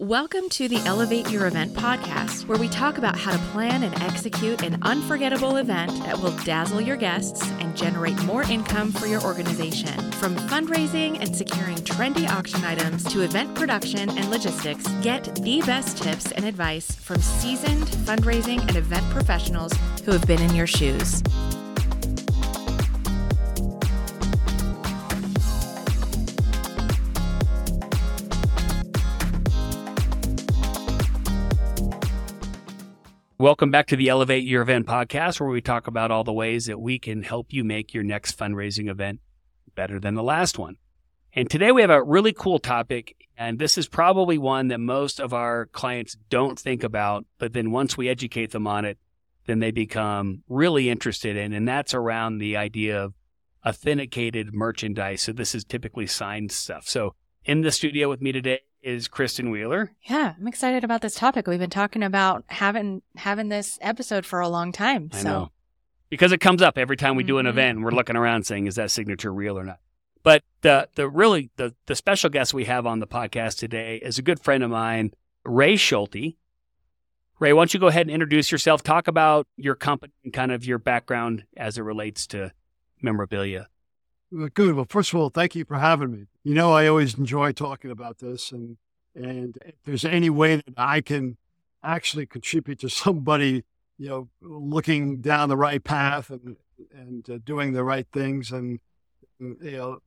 Welcome to the Elevate Your Event podcast, where we talk about how to plan and execute an unforgettable event that will dazzle your guests and generate more income for your organization. From fundraising and securing trendy auction items to event production and logistics, get the best tips and advice from seasoned fundraising and event professionals who have been in your shoes. Welcome back to the Elevate Your Event podcast, where we talk about all the ways that we can help you make your next fundraising event better than the last one. And today we have a really cool topic, and this is probably one that most of our clients don't think about, but then once we educate them on it, then they become really interested in, and that's around the idea of authenticated merchandise. So this is typically signed stuff. So in the studio with me today is Kristen Wheeler. Yeah, I'm excited about this topic. We've been talking about having having this episode for a long time. I know. Because it comes up every time we do an Mhm. event and we're looking around saying, is that signature real or not? But the the really the the special guest we have on the podcast today is a good friend of mine, Ray Schulte. Ray, why don't you go ahead and introduce yourself, talk about your company and kind of your background as it relates to memorabilia. Good. Well, first of all, thank you for having me. You know, I always enjoy talking about this, and and if there's any way that I can actually contribute to somebody, you know, looking down the right path and and uh, doing the right things, and you know,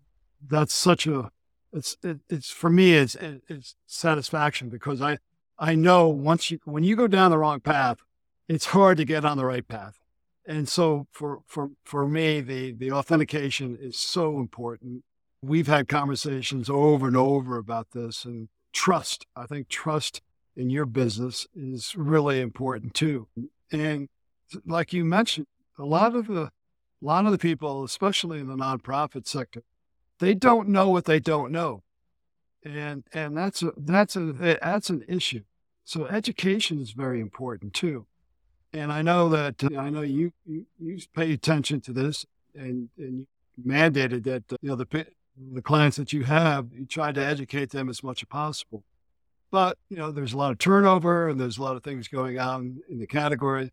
that's such a it's it, it's for me it's it's satisfaction because I I know once you when you go down the wrong path, it's hard to get on the right path. And so for, for, for me, the, the authentication is so important. We've had conversations over and over about this and trust. I think trust in your business is really important too. And like you mentioned, a lot of the, a lot of the people, especially in the nonprofit sector, they don't know what they don't know. And, and that's a, that's a, that's an issue. So education is very important too. And I know that uh, I know you, you you pay attention to this, and and you mandated that uh, you know the the clients that you have, you try to educate them as much as possible. But you know, there's a lot of turnover, and there's a lot of things going on in the category.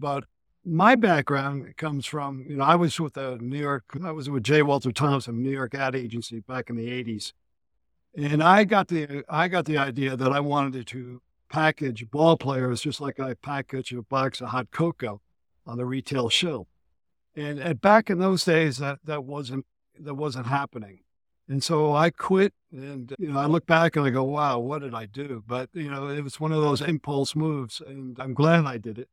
But my background comes from you know I was with the New York, I was with J. Walter Thompson, New York ad agency back in the '80s, and I got the I got the idea that I wanted to package ball players just like I package a box of hot cocoa on the retail shelf. And, and back in those days, that, that wasn't that wasn't happening. And so I quit, and you know I look back and I go, "Wow, what did I do?" But you know, it was one of those impulse moves, and I'm glad I did it.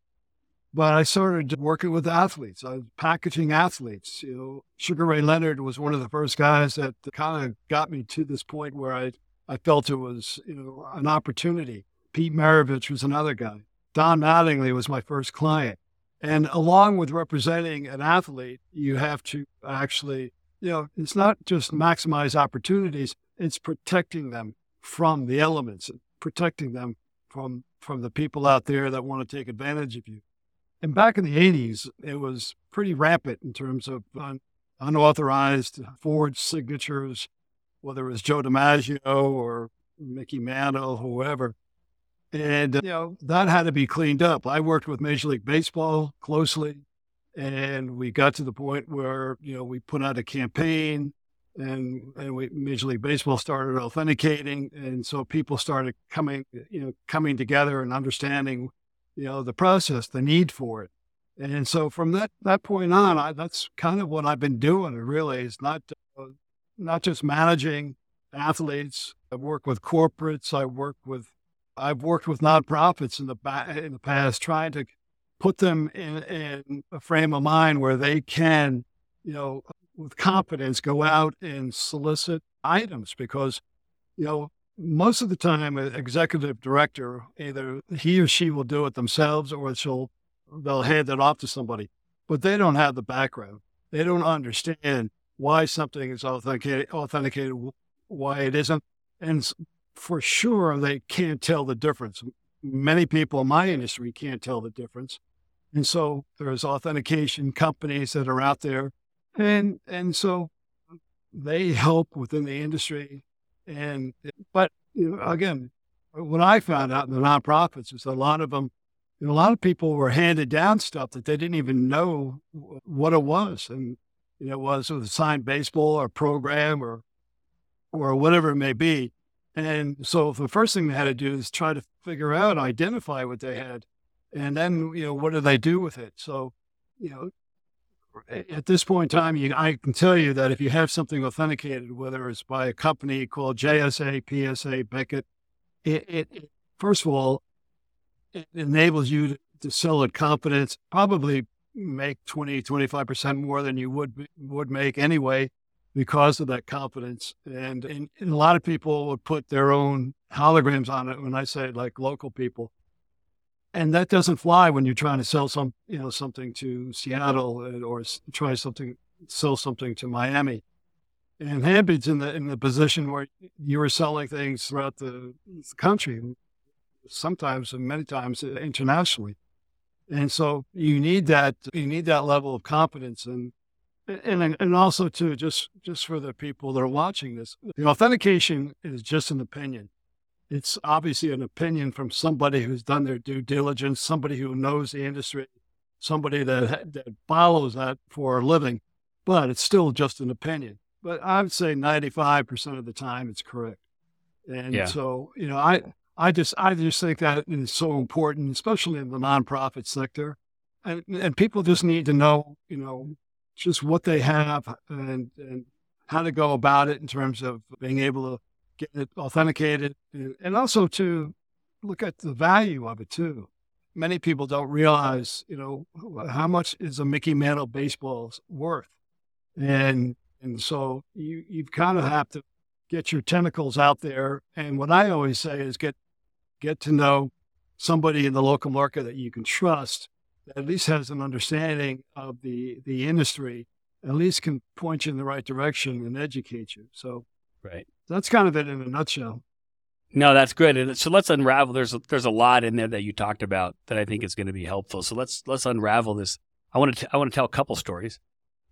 But I started working with athletes. I was packaging athletes. You know, Sugar Ray Leonard was one of the first guys that kind of got me to this point where I I felt it was you know an opportunity. Pete Maravich was another guy. Don Mattingly was my first client. And along with representing an athlete, you have to actually, you know, it's not just maximize opportunities, it's protecting them from the elements, protecting them from from the people out there that want to take advantage of you. And back in the 80s, it was pretty rampant in terms of un- unauthorized forged signatures, whether it was Joe DiMaggio or Mickey Mantle, whoever. And, uh, you know, that had to be cleaned up. I worked with Major League Baseball closely, and we got to the point where, you know, we put out a campaign and, and we, Major League Baseball started authenticating. And so people started coming, you know, coming together and understanding, you know, the process, the need for it. And so from that, that point on, I, that's kind of what I've been doing really is not, uh, not just managing athletes. I work with corporates. I work with I've worked with nonprofits in the in the past, trying to put them in, in a frame of mind where they can, you know, with confidence go out and solicit items because, you know, most of the time, an executive director either he or she will do it themselves or she'll they'll hand it off to somebody, but they don't have the background. They don't understand why something is authenticated, authenticated, why it isn't, and for sure they can't tell the difference. Many people in my industry can't tell the difference. And so there's authentication companies that are out there. And and so they help within the industry. And but you know, again, what I found out in the nonprofits is a lot of them, a lot of people were handed down stuff that they didn't even know what it was. And, you know, it was a signed baseball or program or, or whatever it may be. And so the first thing they had to do is try to figure out, identify what they had. And then, you know, what do they do with it? So, you know, at this point in time, you, I can tell you that if you have something authenticated, whether it's by a company called JSA, PSA, Beckett, it, it, it first of all, it enables you to, to sell at confidence, probably make 20, 25% more than you would, would make anyway because of that confidence. And, and, and a lot of people would put their own holograms on it when I say like local people and that doesn't fly when you're trying to sell some, you know, something to Seattle uh, or try something, sell something to Miami. And Handbid's in the in the position where you were selling things throughout the country, sometimes and many times uh, internationally. And so you need that you need that level of confidence and and and also too just just for the people that are watching this, the authentication is just an opinion it's obviously an opinion from somebody who's done their due diligence, somebody who knows the industry, somebody that, that follows that for a living, but it's still just an opinion. But I would say 95% of the time it's correct. And yeah. so, you know, I, I just, I just think that is so important, especially in the nonprofit sector. And, and people just need to know, you know, just what they have and, and how to go about it in terms of being able to get it authenticated, and also to look at the value of it too. Many people don't realize, you know, how much is a Mickey Mantle baseball worth, and and so you you kind of have to get your tentacles out there. And what I always say is get get to know somebody in the local market that you can trust, at least has an understanding of the the industry, at least can point you in the right direction and educate you. So right that's kind of it in a nutshell. No, that's good. And so let's unravel. There's a, there's a lot in there that you talked about that I think is going to be helpful. So let's let's unravel this. I want to I want to tell a couple stories.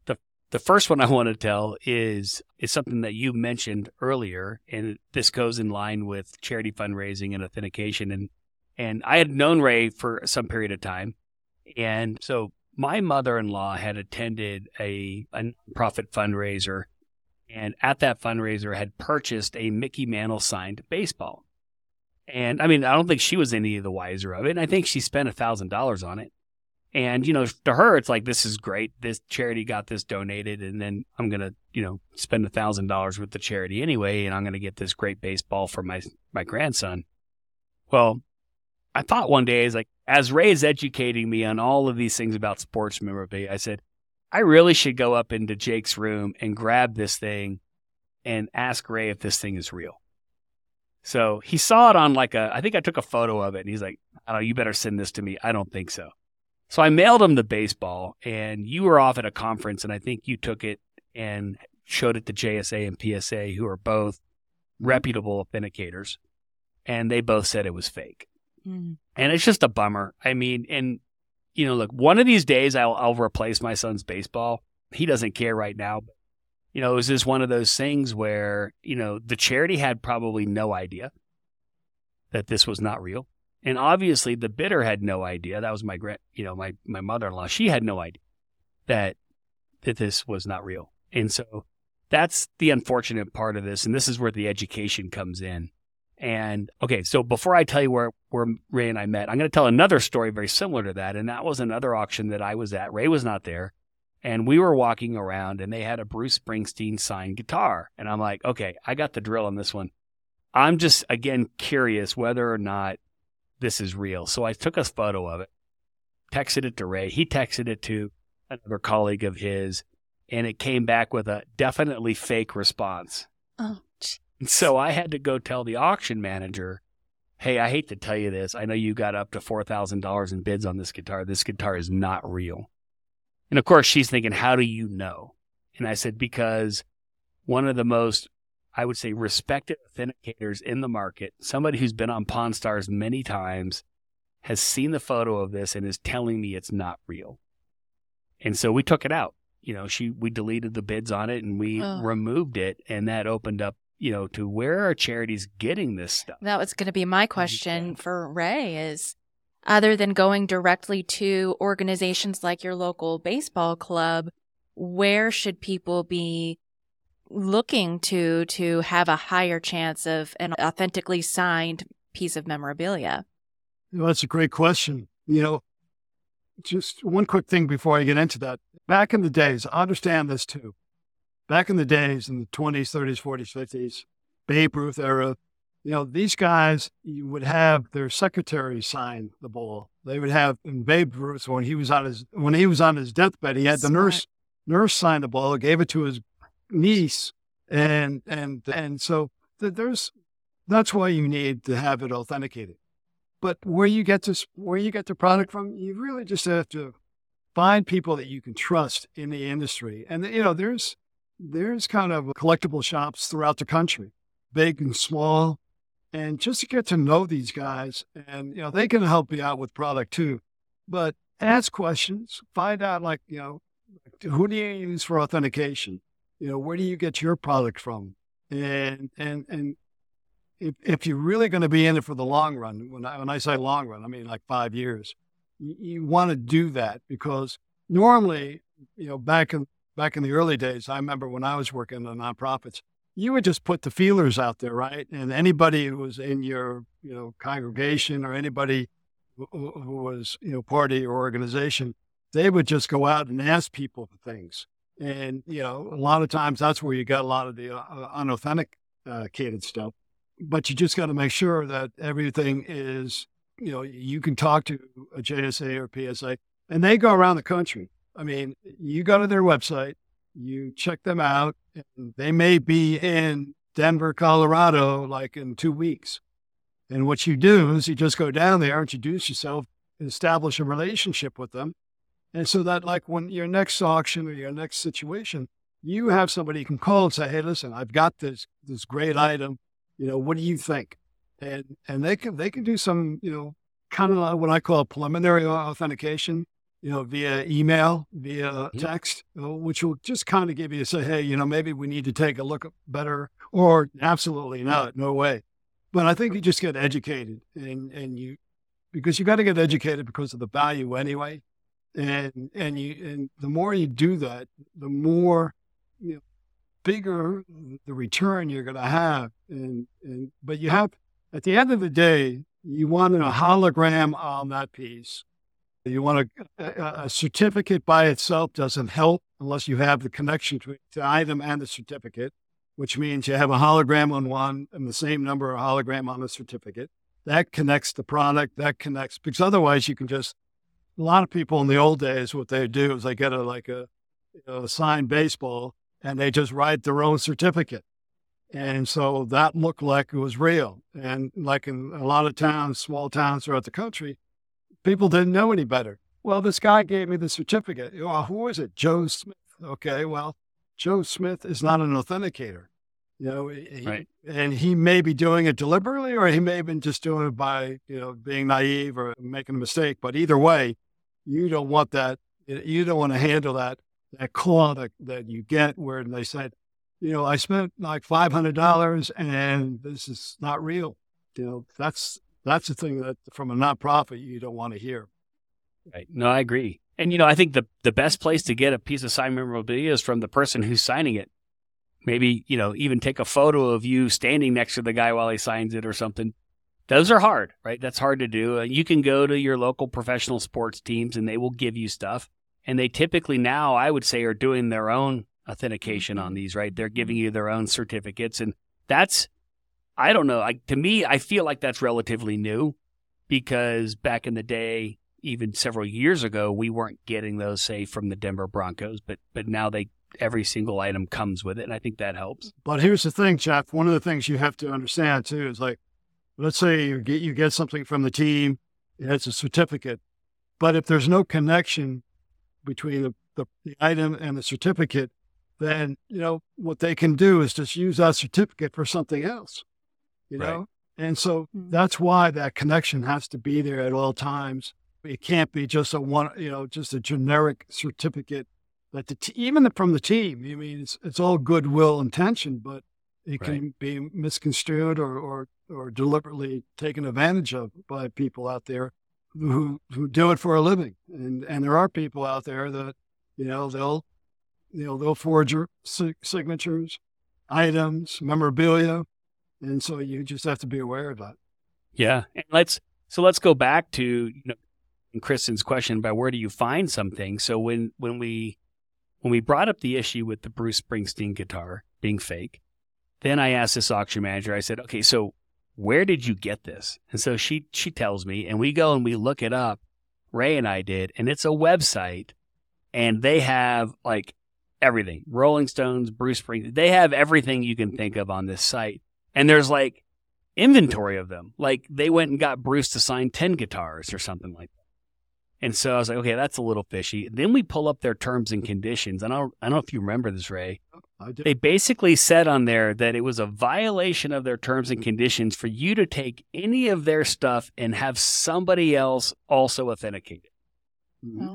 the The first one I want to tell is is something that you mentioned earlier, and this goes in line with charity fundraising and authentication. and And I had known Ray for some period of time, and so my mother in law had attended a a profit fundraiser and at that fundraiser had purchased a Mickey Mantle signed baseball. And I mean, I don't think she was any the wiser of it. And I think she spent a thousand dollars on it. And, you know, to her, it's like, this is great. This charity got this donated. And then I'm going to, you know, spend a thousand dollars with the charity anyway. And I'm going to get this great baseball for my, my grandson. Well, I thought one day, is like, as Ray is educating me on all of these things about sports memorabilia, I said, I really should go up into Jake's room and grab this thing and ask Ray if this thing is real. So he saw it on like a, I think I took a photo of it and he's like, oh, you better send this to me. I don't think so. So I mailed him the baseball and you were off at a conference and I think you took it and showed it to JSA and PSA, who are both reputable authenticators. And they both said it was fake. Mm. And it's just a bummer. I mean, and you know, look, one of these days I'll, I'll replace my son's baseball. He doesn't care right now. But, you know, it was just one of those things where, you know, the charity had probably no idea that this was not real. And obviously the bidder had no idea. That was my grand, you know, my, my mother-in-law. She had no idea that, that this was not real. And so that's the unfortunate part of this. And this is where the education comes in. And okay, so before I tell you where, where Ray and I met, I'm going to tell another story very similar to that. And that was another auction that I was at. Ray was not there. And we were walking around and they had a Bruce Springsteen signed guitar. And I'm like, okay, I got the drill on this one. I'm just, again, curious whether or not this is real. So I took a photo of it, texted it to Ray. He texted it to another colleague of his, and it came back with a definitely fake response. Oh. And so I had to go tell the auction manager, hey, I hate to tell you this. I know you got up to $4,000 in bids on this guitar. This guitar is not real. And of course, she's thinking, how do you know? And I said, because one of the most, I would say, respected authenticators in the market, somebody who's been on Pawn Stars many times, has seen the photo of this and is telling me it's not real. And so we took it out. You know, she we deleted the bids on it and we oh. removed it, and that opened up you know, to where are charities getting this stuff? That was going to be my question for Ray is other than going directly to organizations like your local baseball club, where should people be looking to to have a higher chance of an authentically signed piece of memorabilia? Well, that's a great question. You know, just one quick thing before I get into that. Back in the days, I understand this too. Back in the days in the 20s, 30s, 40s, 50s, Babe Ruth era, you know, these guys you would have their secretary sign the ball. They would have in Babe Ruth when he was on his when he was on his deathbed, he had the nurse nurse sign the ball, gave it to his niece, and and and so there's that's why you need to have it authenticated. But where you get to where you get the product from, you really just have to find people that you can trust in the industry. And you know, there's there's kind of collectible shops throughout the country, big and small, and just to get to know these guys. And you know, they can help you out with product too. But ask questions, find out like you know, who do you use for authentication? You know, where do you get your product from? And and and if, if you're really going to be in it for the long run, when I, when I say long run, I mean like five years, you, you want to do that because normally, you know, back in, back in the early days, I remember when I was working in the nonprofits, you would just put the feelers out there, right? And anybody who was in your, you know, congregation or anybody who, was, you know, party or organization, they would just go out and ask people for things. And, you know, a lot of times that's where you got a lot of the uh, unauthenticated stuff but you just got to make sure that everything is, you know, you can talk to a JSA or PSA, and they go around the country. I mean, you go to their website, you check them out, and they may be in Denver, Colorado, like in two weeks. And what you do is you just go down there, introduce yourself, establish a relationship with them. And so that, like, when your next auction or your next situation, you have somebody you can call and say, Hey, listen, I've got this, this great item you know, what do you think? And and they can they can do some, you know, kind of what I call preliminary authentication, you know, via email, via text, which will just kind of give you say, hey, you know, maybe we need to take a look better, or absolutely not, no way. But I think you just get educated, and and you because you got to get educated because of the value anyway, and and you and the more you do that, the more you know, bigger the return you're going to have. And, and, but you have, at the end of the day, you want a hologram on that piece. You want a, a, uh, uh, a certificate by itself doesn't help unless you have the connection to the item and the certificate, which means you have a hologram on one and the same number of hologram on the certificate. That connects the product. That connects because otherwise you can just. A lot of people in the old days, what they do is they get a like a, you know, a signed baseball and they just write their own certificate. And so that looked like it was real. And like in a lot of towns, small towns throughout the country, people didn't know any better. Well, this guy gave me the certificate. Well, who is it? Joe Smith. Okay, well, Joe Smith is not an authenticator. You know, he, right. and he may be doing it deliberately, or he may have been just doing it by you know being naive or making a mistake. But either way, you don't want that. You don't want to handle that that call that, that you get where they said, you know, I spent like five hundred dollars and this is not real. You know, that's that's the thing that from a nonprofit you don't want to hear. Right. No, I agree. And you know, I think the the best place to get a piece of signed memorabilia is from the person who's signing it. Maybe you know, even take a photo of you standing next to the guy while he signs it or something. Those are hard, right? That's hard to do. Uh, you can go to your local professional sports teams and they will give you stuff. And they typically now, I would say, are doing their own authentication on mm-hmm. these, right? They're giving you their own certificates. And that's, I don't know, like to me, I feel like that's relatively new because back in the day, even several years ago, we weren't getting those, say, from the Denver Broncos, but but now they every single item comes with it, and I think that helps. But here's the thing, Jeff. One of the things you have to understand too is like, let's say you get you get something from the team, it's a certificate, but if there's no connection between the, the, the item and the certificate, then you know what they can do is just use that certificate for something else. You know, right. and so hmm. that's why that connection has to be there at all times. It can't be just a one, you know, just a generic certificate that the t- even from the team. I mean, it's it's all goodwill intention, but it right. can be misconstrued or, or or deliberately taken advantage of by people out there who who do it for a living. And and there are people out there that you know they'll you know they'll forge your signatures, items, memorabilia, and so you just have to be aware of that. Yeah, and let's so let's go back to you know Kristen's question about where do you find something. So when when we when we brought up the issue with the Bruce Springsteen guitar being fake, then I asked this auction manager. I said, "Okay, so where did you get this?" And so she she tells me, and we go and we look it up. Ray and I did, and it's a website, and they have like everything: Rolling Stones, Bruce Springsteen. They have everything you can think of on this site, and there's like inventory of them. Like they went and got Bruce to sign ten guitars or something like that. And so I was like, okay, that's a little fishy. Then we pull up their terms and conditions. And I don't, I don't know if you remember this, Ray. They basically said on there that it was a violation of their terms and conditions for you to take any of their stuff and have somebody else also authenticate it. Mm-hmm.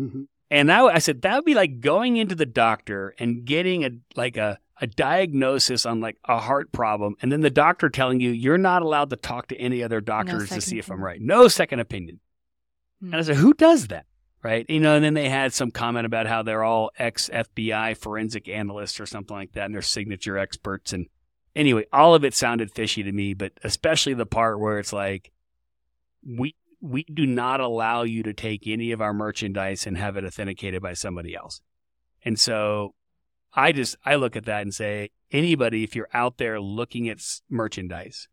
Mm-hmm. And now I said that would be like going into the doctor and getting a like a a diagnosis on like a heart problem, and then the doctor telling you you're not allowed to talk to any other doctors no to see if I'm right. No second opinion. Hmm. And I said, who does that? Right. You know, and then they had some comment about how they're all ex FBI forensic analysts or something like that, and they're signature experts. And anyway, all of it sounded fishy to me, but especially the part where it's like, we we do not allow you to take any of our merchandise and have it authenticated by somebody else. And so I just I look at that and say anybody if you're out there looking at merchandise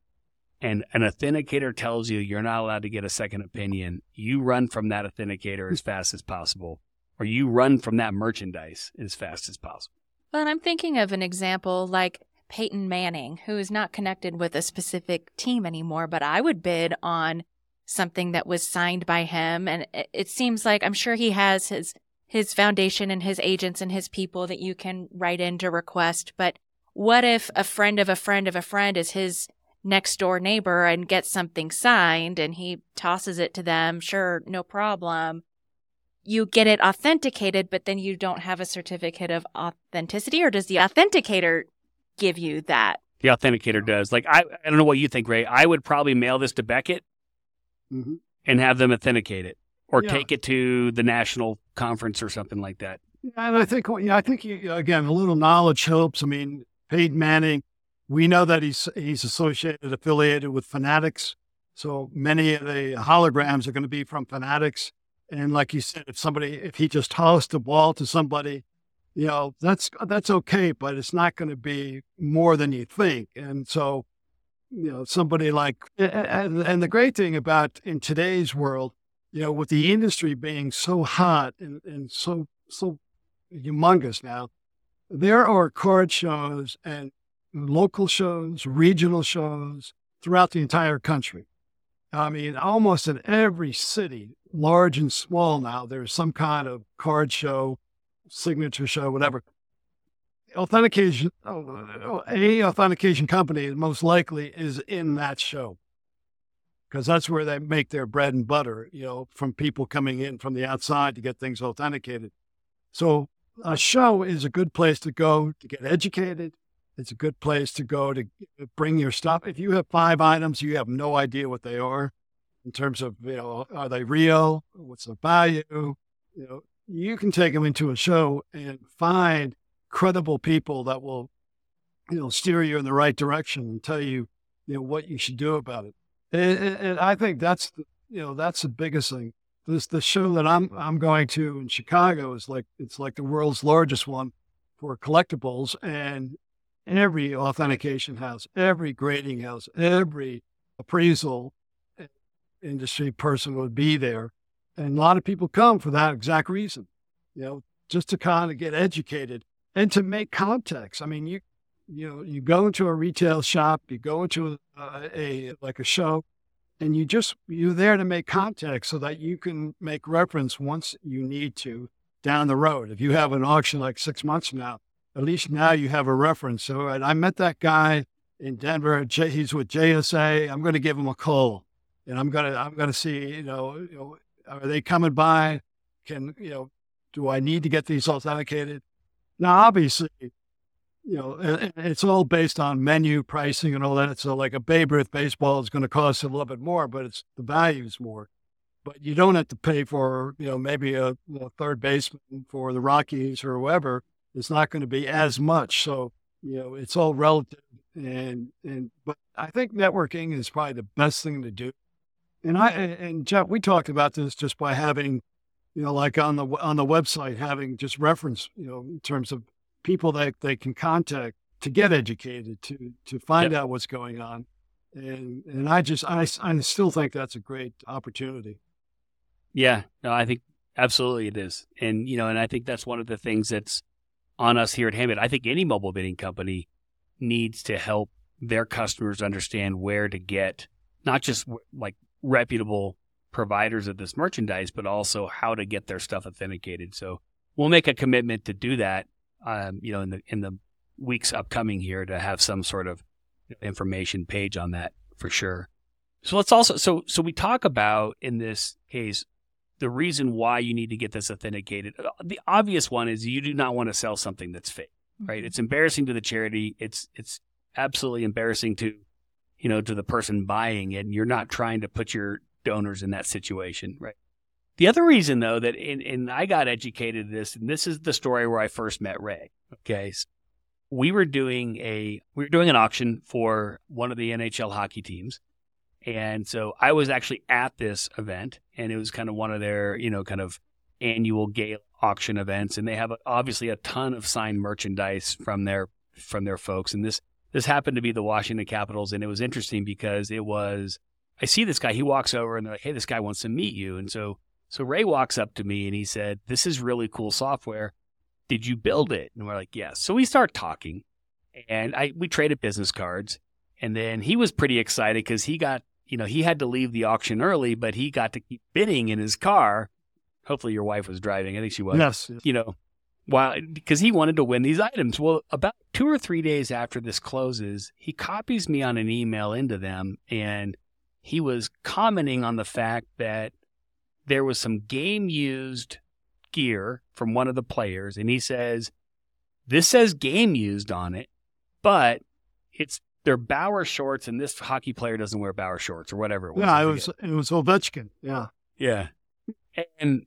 and an authenticator tells you you're not allowed to get a second opinion, you run from that authenticator as fast as possible, or you run from that merchandise as fast as possible. Well, and I'm thinking of an example like Peyton Manning, who is not connected with a specific team anymore, but I would bid on something that was signed by him. And it seems like I'm sure he has his his foundation and his agents and his people that you can write in to request. But what if a friend of a friend of a friend is his next door neighbor and gets something signed and he tosses it to them, sure, no problem. You get it authenticated, but then you don't have a certificate of authenticity, or does the authenticator give you that? The authenticator does. Like, I, I don't know what you think, Ray. I would probably mail this to Beckett mm-hmm. and have them authenticate it or yeah. take it to the national conference or something like that. And I think, yeah, I think, again, a little knowledge helps. I mean, Peyton Manning, we know that he's he's associated, affiliated with Fanatics. So many of the holograms are going to be from Fanatics. And like you said, if somebody, if he just tossed a ball to somebody, you know, that's that's okay, but it's not going to be more than you think. And so, you know, somebody like, and, and the great thing about in today's world, you know, with the industry being so hot and, and so so humongous now, there are card shows and local shows, regional shows throughout the entire country. I mean, almost in every city, large and small now, there's some kind of card show, signature show, whatever. Authentication, oh, oh a authentication company most likely is in that show because that's where they make their bread and butter, you know, from people coming in from the outside to get things authenticated. So a show is a good place to go to get educated, it's a good place to go to uh, bring your stuff. If you have five items, you have no idea what they are in terms of, you know, are they real? What's the value? You know, you can take them into a show and find credible people that will, you know, steer you in the right direction and tell you, you know, what you should do about it. And, and I think that's, the, you know, that's the biggest thing. This the show that I'm I'm going to in Chicago is like it's like the world's largest one for collectibles, and every authentication house, every grading house, every appraisal industry person would be there. And a lot of people come for that exact reason, you know, just to kind of get educated and to make contacts. I mean, you, you know, you go into a retail shop, you go into a, a like a show, and you just, you're there to make contact so that you can make reference once you need to down the road. If you have an auction like six months from now, at least now you have a reference. So I met that guy in Denver. He's with JSA. I'm going to give him a call, and I'm going to I'm going to see you know, you know are they coming by? Can you know do I need to get these authenticated? Now, obviously, you know, it's all based on menu pricing and all that. So like a Babe Ruth baseball is going to cost a little bit more, but it's the value's more. But you don't have to pay for, you know, maybe a, a third baseman for the Rockies or whoever. It's not going to be as much. So, you know, it's all relative. And, and, but I think networking is probably the best thing to do. And I, and Jeff, we talked about this just by having, you know, like on the, on the website, having just reference, you know, in terms of people that they can contact to get educated, to, to find yep. out what's going on. And, and I just, I, I still think that's a great opportunity. Yeah, no, I think absolutely it is. And, you know, and I think that's one of the things that's on us here at Handbid. I think any mobile bidding company needs to help their customers understand where to get not just like reputable providers of this merchandise, but also how to get their stuff authenticated. So we'll make a commitment to do that, um, you know, in the in the weeks upcoming here to have some sort of information page on that for sure. So let's also so so we talk about in this case the reason why you need to get this authenticated. Uh, the obvious one is you do not want to sell something that's fake, right? Mm-hmm. It's embarrassing to the charity. It's it's absolutely embarrassing to, you know, to the person buying it. And you're not trying to put your donors in that situation, right? The other reason, though, that and, I got educated in this, and this is the story where I first met Ray. Okay, so we were doing a we were doing an auction for one of the NHL hockey teams, and so I was actually at this event, and it was kind of one of their, you know, kind of annual gala auction events, and they have obviously a ton of signed merchandise from their from their folks. And this this happened to be the Washington Capitals, and it was interesting because it was I see this guy, he walks over, and they're like, "Hey, this guy wants to meet you," and so so Ray walks up to me and he said, "This is really cool software. Did you build it?" And we're like, "Yes." So we start talking, and I we traded business cards. And then he was pretty excited because he got you know, he had to leave the auction early, but he got to keep bidding in his car. Hopefully, your wife was driving. I think she was. Yes. You know, while because he wanted to win these items. Well, about two or three days after this closes, he copies me on an email into them, and he was commenting on the fact that there was some game used gear from one of the players, and he says, "This says game used on it, but it's they're Bauer shorts, and this hockey player doesn't wear Bauer shorts or whatever it was. Yeah, it was it was Ovechkin. Yeah, yeah. And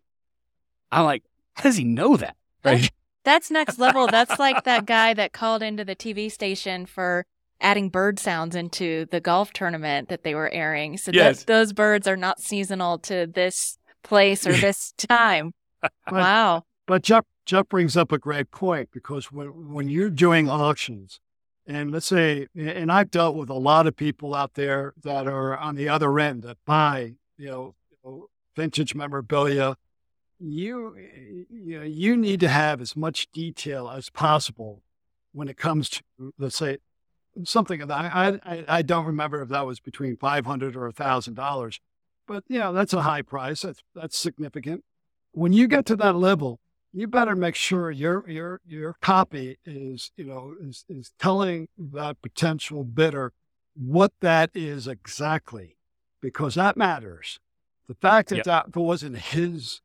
I'm like, how does he know that? Right. That's next level. That's like that guy that called into the TV station for adding bird sounds into the golf tournament that they were airing. So yes. that those birds are not seasonal to this place or this time. but, wow. But Jeff, Jeff brings up a great point because when, when you're doing auctions, and let's say, and I've dealt with a lot of people out there that are on the other end that buy, you know, vintage memorabilia. You, you, know, you need to have as much detail as possible when it comes to, let's say, something that I, I, I don't remember if that was between 500 or a thousand dollars, but you know, that's a high price. That's, that's significant. When you get to that level, you better make sure your your your copy is you know is is telling that potential bidder what that is exactly, because that matters. The fact that yep. that wasn't his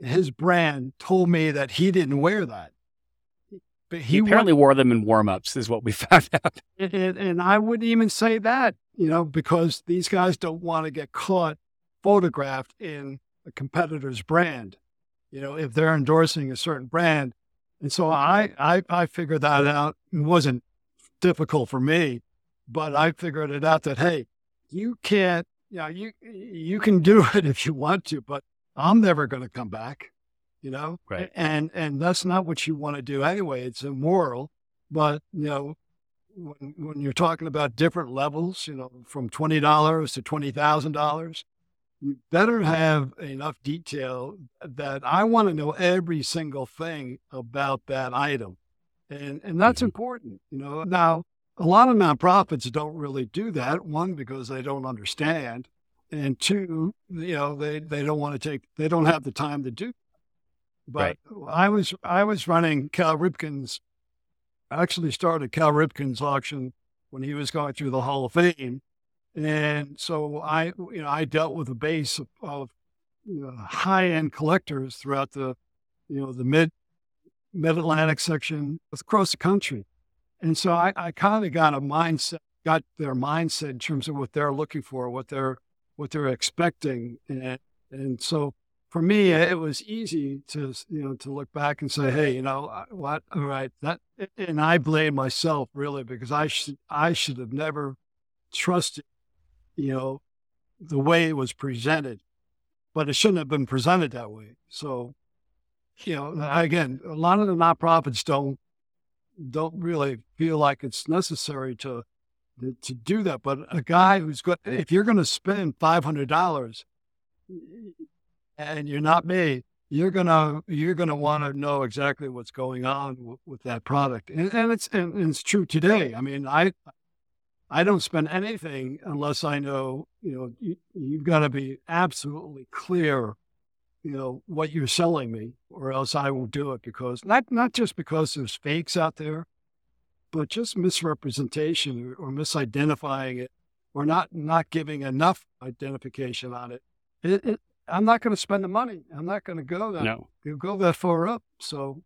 his brand told me that he didn't wear that. But he, he apparently wore them in warm ups, is what we found out. And, and I wouldn't even say that, you know, because these guys don't want to get caught photographed in a competitor's brand you know, if they're endorsing a certain brand. And so I, I, I figured that out. It wasn't difficult for me, but I figured it out that, hey, you can't, you know, you, you can do it if you want to, but I'm never going to come back, you know? Right. And, and that's not what you want to do anyway. It's immoral, but, you know, when, when you're talking about different levels, you know, from $20 to $20,000, you better have enough detail that I want to know every single thing about that item. And, and that's mm-hmm. important, you know. Now, a lot of nonprofits don't really do that. One, because they don't understand. And two, you know, they, they don't want to take, they don't have the time to do. But right. I was, I was running Cal Ripken's, I actually started Cal Ripken's auction when he was going through the Hall of Fame. And so I, you know, I dealt with a base of, of you know, high-end collectors throughout the, you know, the mid mid Atlantic section across the country. And so I, I kind of got a mindset, got their mindset in terms of what they're looking for, what they're what they're expecting, and and so for me, it was easy to you know to look back and say, hey, you know what? All right, that and I blame myself really because I should I should have never trusted, you know, the way it was presented, but it shouldn't have been presented that way. So, you know, again, a lot of the nonprofits don't don't really feel like it's necessary to to do that. But a guy who's good, if you're going to spend five hundred dollars and you're not me, you're gonna you're gonna want to know exactly what's going on w- with that product, and, and it's and it's true today. I mean, I I don't spend anything unless I know you know you, you've got to be absolutely clear, you know what you're selling me, or else I won't do it because not not just because there's fakes out there, but just misrepresentation or, or misidentifying it, or not not giving enough identification on it. It, it, I'm not going to spend the money. I'm not going to go that No. go that far up. So,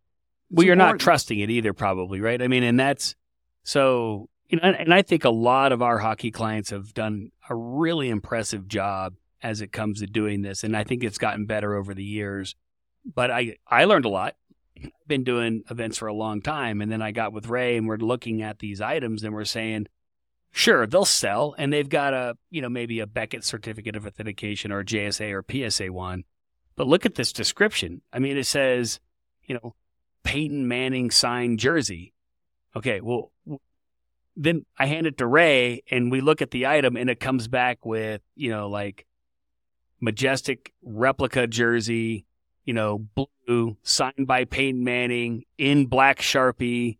Well, you're not trusting it either, probably, right? I mean, and that's so, you know, and, I think a lot of our hockey clients have done a really impressive job as it comes to doing this. And I think it's gotten better over the years. But I, I learned a lot. I've been doing events for a long time. And then I got with Ray and we're looking at these items and we're saying, sure, they'll sell and they've got a, you know, maybe a Beckett certificate of authentication or a JSA or PSA one. But look at this description. I mean, it says, you know, Peyton Manning signed jersey. Okay, well, then I hand it to Ray and we look at the item and it comes back with, you know, like majestic replica jersey, you know, blue, signed by Peyton Manning in black Sharpie,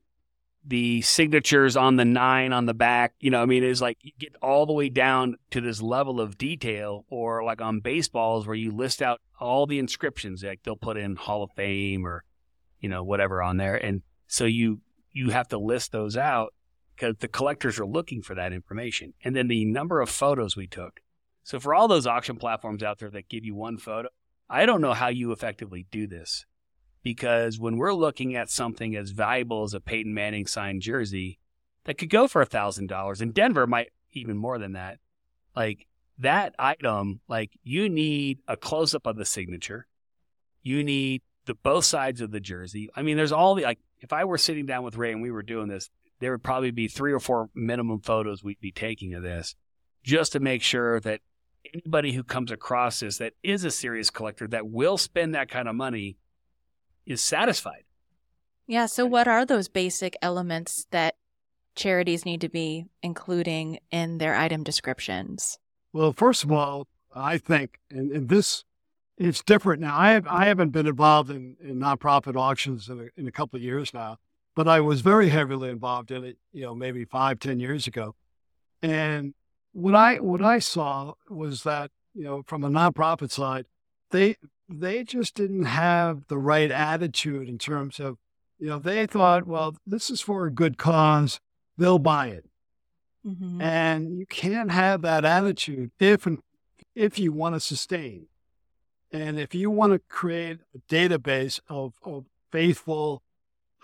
the signatures on the nine on the back. You know, I mean, it's like you get all the way down to this level of detail, or like on baseballs where you list out all the inscriptions, like they'll put in Hall of Fame or, you know, whatever on there. And so you, you have to list those out because the collectors are looking for that information. And then the number of photos we took. So for all those auction platforms out there that give you one photo, I don't know how you effectively do this because when we're looking at something as valuable as a Peyton Manning signed jersey that could go for a thousand dollars in Denver might even more than that. Like that item, like you need a close up of the signature. You need the both sides of the jersey. I mean, there's all the like if I were sitting down with Ray and we were doing this, there would probably be three or four minimum photos we'd be taking of this just to make sure that anybody who comes across this that is a serious collector that will spend that kind of money is satisfied. Yeah. So, what are those basic elements that charities need to be including in their item descriptions? Well, first of all, I think, and, and this, it's different now. I have, I haven't been involved in, in nonprofit auctions in a, in a couple of years now, but I was very heavily involved in it, you know, maybe five, ten years ago. And what I what I saw was that, you know, from a nonprofit side, they they just didn't have the right attitude in terms of, you know, they thought, well, this is for a good cause, they'll buy it. Mm-hmm. And you can't have that attitude if if you want to sustain. And if you want to create a database of, of faithful,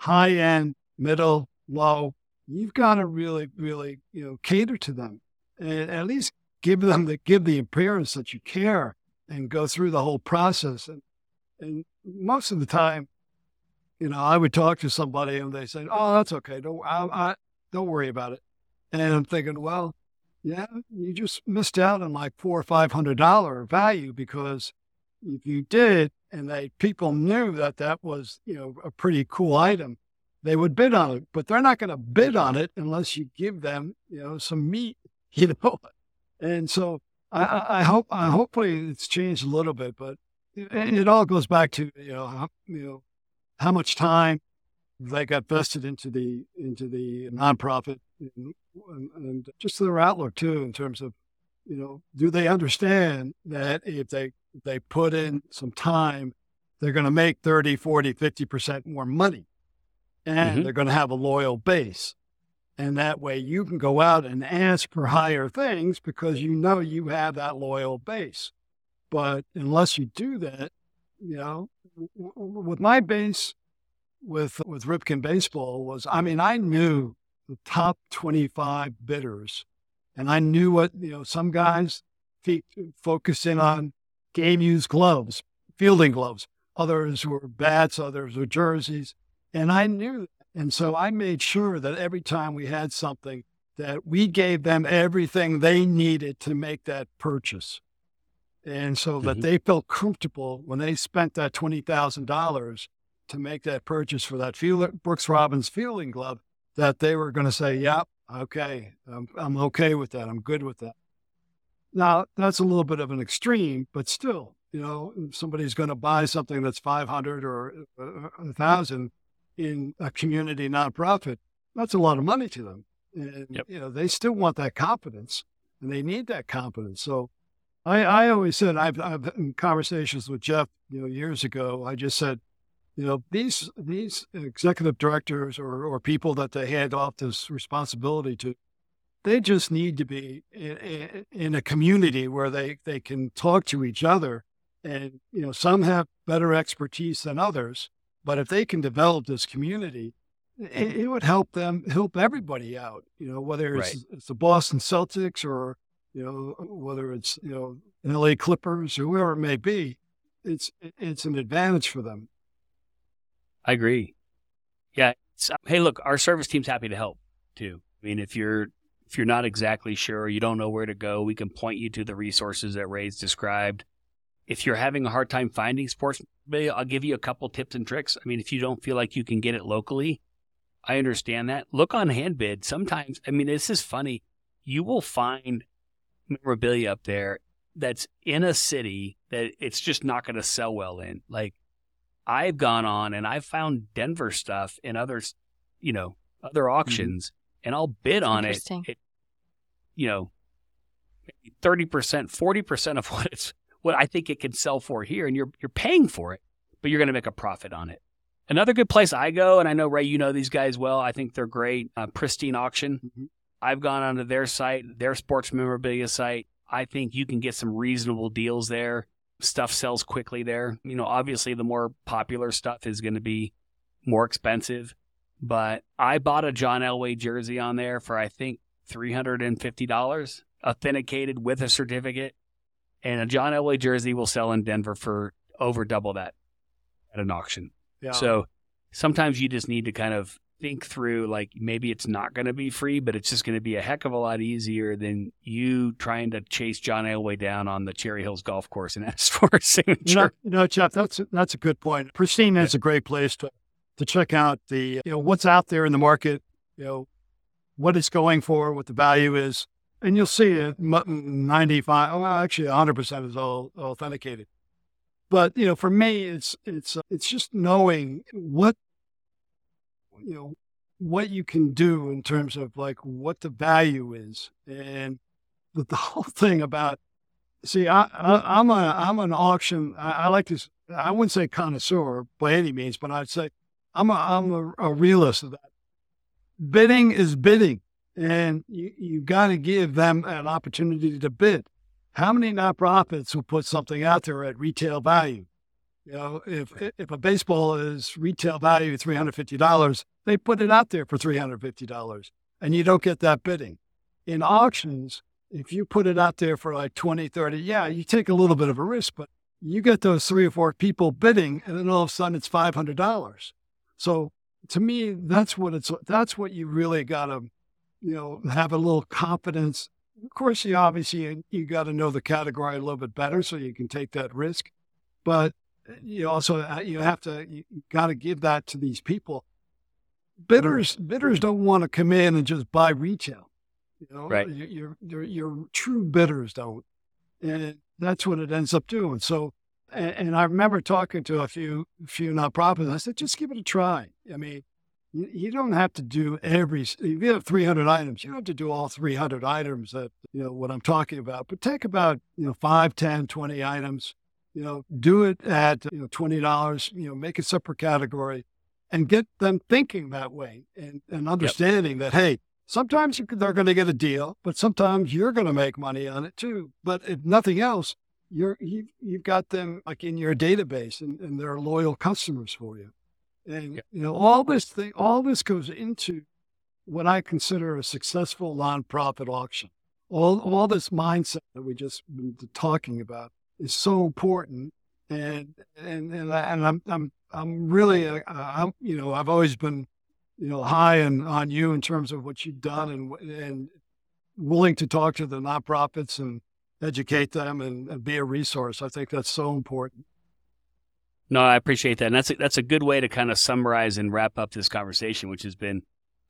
high end, middle, low, you've got to really, really, you know, cater to them and at least give them the give the appearance that you care and go through the whole process. And and most of the time, you know, I would talk to somebody and they say, "Oh, that's okay. Don't I, I, don't worry about it." And I'm thinking, well, yeah, you just missed out on like four or five hundred dollar value because if you did, and they people knew that that was you know a pretty cool item, they would bid on it. But they're not going to bid on it unless you give them you know some meat, you know. And so I, I hope I hopefully it's changed a little bit, but it, it all goes back to you know how, you know how much time they got vested into the into the nonprofit and, and just their outlook too in terms of you know do they understand that if they they put in some time they're going to make 30 40 50% more money and Mhm. they're going to have a loyal base and that way you can go out and ask for higher things because you know you have that loyal base but unless you do that you know w- w- with my base with with Ripken baseball was I mean I knew the top 25 bidders. And I knew what, you know, some guys focus in on game used gloves, fielding gloves. Others were bats, others were jerseys. And I knew. And so I made sure that every time we had something, that we gave them everything they needed to make that purchase. And so mm-hmm. that they felt comfortable when they spent that $20,000 to make that purchase for that field, Brooks Robinson fielding glove, that they were going to say, yep, okay, I'm, I'm okay with that. I'm good with that. Now, that's a little bit of an extreme, but still, you know, somebody's going to buy something that's 500 or uh, uh, a 1,000 in a community nonprofit. That's a lot of money to them. And, yep. you know, they still want that confidence and they need that confidence. So I, I always said, I've, I've in conversations with Jeff, you know, years ago, I just said, you know, these, these executive directors or, or people that they hand off this responsibility to, they just need to be in, in, a community where they, they can talk to each other. And, you know, some have better expertise than others, but if they can develop this community, it, it would help them, help everybody out, you know, whether it's, right. it's the Boston Celtics or, you know, whether it's, you know, LA Clippers or whoever it may be, it's, it's an advantage for them. I agree. Yeah. hey, look, our service team's happy to help too. I mean, if you're if you're not exactly sure, you don't know where to go, we can point you to the resources that Ray's described. If you're having a hard time finding sports, I'll give you a couple tips and tricks. I mean, if you don't feel like you can get it locally, I understand that. Look on Handbid. Sometimes, I mean, this is funny. You will find memorabilia up there that's in a city that it's just not going to sell well in. Like I've gone on and I've found Denver stuff in others, you know, other mm-hmm. auctions and I'll bid on it, it, you know, 30%, 40% of what it's, what I think it can sell for here. And you're, you're paying for it, but you're going to make a profit on it. Another good place I go, and I know Ray, you know these guys well. I think they're great. Uh, Pristine Auction. Mm-hmm. I've gone onto their site, their sports memorabilia site. I think you can get some reasonable deals there. Stuff sells quickly there. You know, obviously the more popular stuff is going to be more expensive. But I bought a John Elway jersey on there for I think three hundred and fifty dollars, authenticated with a certificate. And a John Elway jersey will sell in Denver for over double that at an auction. Yeah. So sometimes you just need to kind of think through like maybe it's not going to be free, but it's just going to be a heck of a lot easier than you trying to chase John Elway down on the Cherry Hills golf course and ask for a signature. No, no Jeff, that's that's a good point. Pristine is a great place to to check out the, you know, what's out there in the market, you know, what it's going for, what the value is. And you'll see it 95, well, actually 100% is all authenticated. But, you know, for me, it's, it's, uh, it's just knowing what, you know, what you can do in terms of like what the value is and the, the whole thing about see I, I am a i'm an auction I, I, like this i wouldn't say connoisseur by any means but i'd say I'm a, I'm a, a realist of that. Bidding is bidding, and you, you got to give them an opportunity to bid. How many nonprofits will put something out there at retail value? You know, if if a baseball is retail value three hundred fifty dollars, they put it out there for three hundred fifty dollars, and you don't get that bidding. In auctions, if you put it out there for like 20, 30, yeah, you take a little bit of a risk, but you get those three or four people bidding, and then all of a sudden it's five hundred dollars. So to me, that's what it's, that's what you really got to, you know, have a little confidence. Of course, you obviously, you got to know the category a little bit better so you can take that risk. But you also, uh, you have to, you got to give that to these people. Bidders, bidders don't want to come in and just buy retail. You know, right. your, your, your true bidders don't. And that's what it ends up doing. So and, and I remember talking to a few few nonprofits. I said, just give it a try. I mean, you, you don't have to do every. If you have 300 items, you don't have to do all 300 items that you know what I'm talking about. But take about you know five, 10, 20 items. You know, do it at you know twenty dollars. You know, make a separate category, and get them thinking that way and and understanding yep. that hey, sometimes they're going to get a deal, but sometimes you're going to make money on it too. But if nothing else, you're you've, you've got them like in your database and, and they're loyal customers for you and you know all this thing all this goes into what I consider a successful nonprofit auction. All, all this mindset that we just been talking about is so important. And, and, and, I, and I'm, I'm, I'm really, uh, I'm, you know, I've always been, you know, high on, on you in terms of what you've done and, and willing to talk to the nonprofits and educate them and, and be a resource. I think that's so important. No, I appreciate that. And that's a, that's a good way to kind of summarize and wrap up this conversation, which has been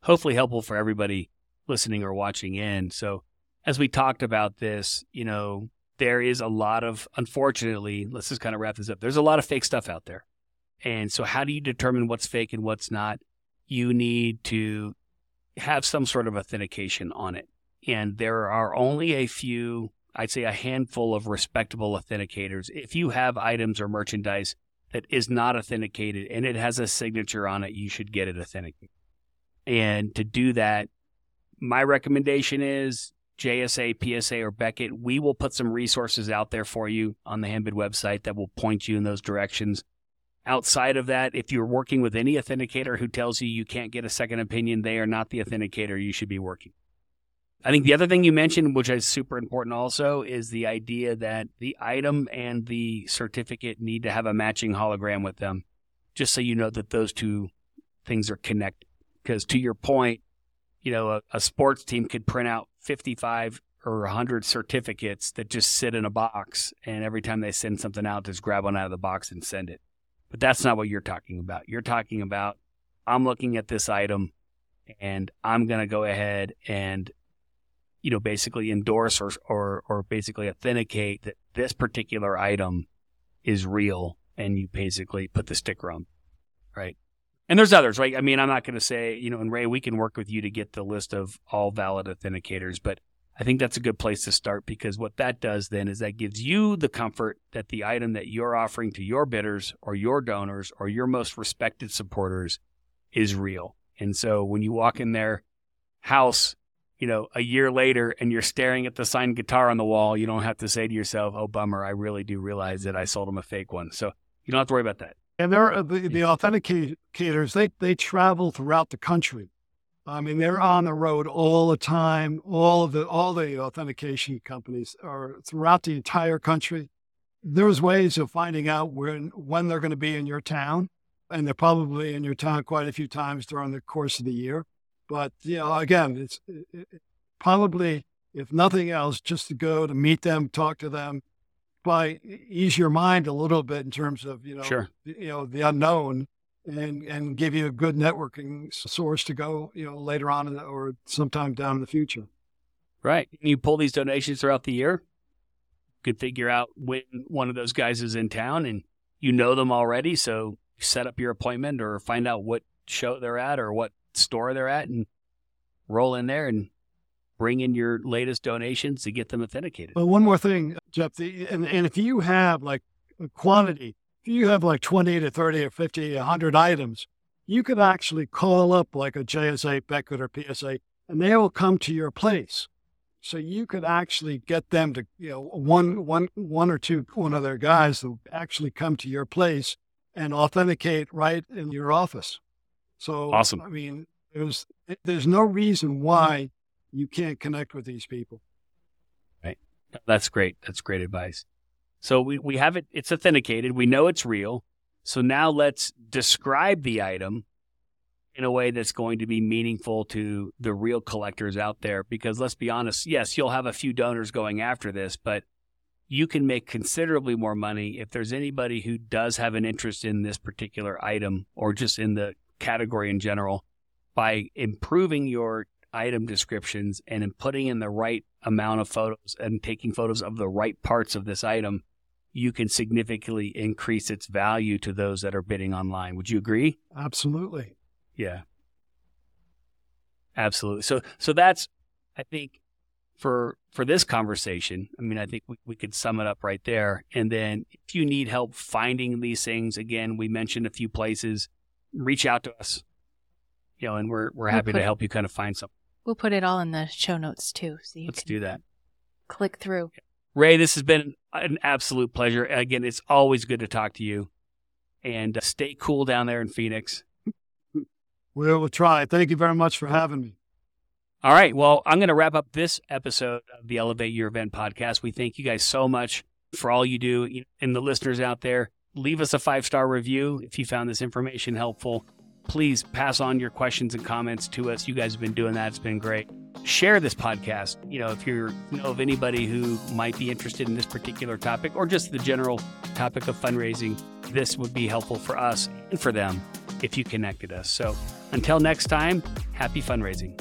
hopefully helpful for everybody listening or watching in. So, as we talked about this, you know, there is a lot of, unfortunately, let's just kind of wrap this up. There's a lot of fake stuff out there. And so, how do you determine what's fake and what's not? You need to have some sort of authentication on it. And there are only a few, I'd say a handful of respectable authenticators. If you have items or merchandise that is not authenticated and it has a signature on it, you should get it authenticated. And to do that, my recommendation is JSA, PSA, or Beckett. We will put some resources out there for you on the Handbid website that will point you in those directions. Outside of that, if you're working with any authenticator who tells you you can't get a second opinion, they are not the authenticator you should be working. I think the other thing you mentioned, which is super important also, is the idea that the item and the certificate need to have a matching hologram with them, just so you know that those two things are connected. Because to your point, you know, a, a sports team could print out 55 or 100 certificates that just sit in a box, and every time they send something out, just grab one out of the box and send it. But that's not what you're talking about. You're talking about I'm looking at this item and I'm going to go ahead and you know basically endorse or, or or basically authenticate that this particular item is real and you basically put the sticker on right and there's others, right? I mean, I'm not going to say, you know, and Ray, we can work with you to get the list of all valid authenticators, but I think that's a good place to start because what that does then is that gives you the comfort that the item that you're offering to your bidders or your donors or your most respected supporters is real. And so when you walk in their house, you know, a year later and you're staring at the signed guitar on the wall, you don't have to say to yourself, oh, bummer, I really do realize that I sold them a fake one. So you don't have to worry about that. And they're the, the authenticators. They they travel throughout the country. I mean, they're on the road all the time. All of the all the authentication companies are throughout the entire country. There's ways of finding out when when they're going to be in your town, and they're probably in your town quite a few times during the course of the year. But you know, again, it's it, it, probably if nothing else, just to go to meet them, talk to them, by ease your mind a little bit in terms of you know sure. you know the unknown and and give you a good networking source to go you know later on the, or sometime down in the future. Right. You pull these donations throughout the year? You could figure out when one of those guys is in town and you know them already so set up your appointment or find out what show they're at or what store they're at and roll in there and bring in your latest donations to get them authenticated. Well, one more thing, Jeff, the, and, and if you have like a quantity, if you have like 20 to 30 or 50, 100 items, you could actually call up like a JSA, Beckett, or PSA, and they will come to your place. So you could actually get them to, you know, one, one, one or two, one of their guys to actually come to your place and authenticate right in your office. So, awesome. I mean, there's, there's no reason why you can't connect with these people. Right. That's great. That's great advice. So we, we have it, it's authenticated. We know it's real. So now let's describe the item in a way that's going to be meaningful to the real collectors out there. Because let's be honest, yes, you'll have a few donors going after this, but you can make considerably more money if there's anybody who does have an interest in this particular item or just in the category in general by improving your item descriptions and in putting in the right amount of photos and taking photos of the right parts of this item, you can significantly increase its value to those that are bidding online. Would you agree? Absolutely. Yeah. Absolutely. So so that's I think for for this conversation, I mean I think we, we could sum it up right there. And then if you need help finding these things, again, we mentioned a few places, reach out to us. You know, and we're we're happy to help you kind of find something. We'll put it all in the show notes too. So you Let's can do that. click through. Ray, this has been an absolute pleasure. Again, it's always good to talk to you. And uh, stay cool down there in Phoenix. We'll try. Thank you very much for having me. All right. Well, I'm going to wrap up this episode of the Elevate Your Event podcast. We thank you guys so much for all you do. And the listeners out there, leave us a five star review if you found this information helpful. Please pass on your questions and comments to us. You guys have been doing that. It's been great. Share this podcast. You know, if you know of anybody who might be interested in this particular topic or just the general topic of fundraising, this would be helpful for us and for them if you connected us. So until next time, happy fundraising.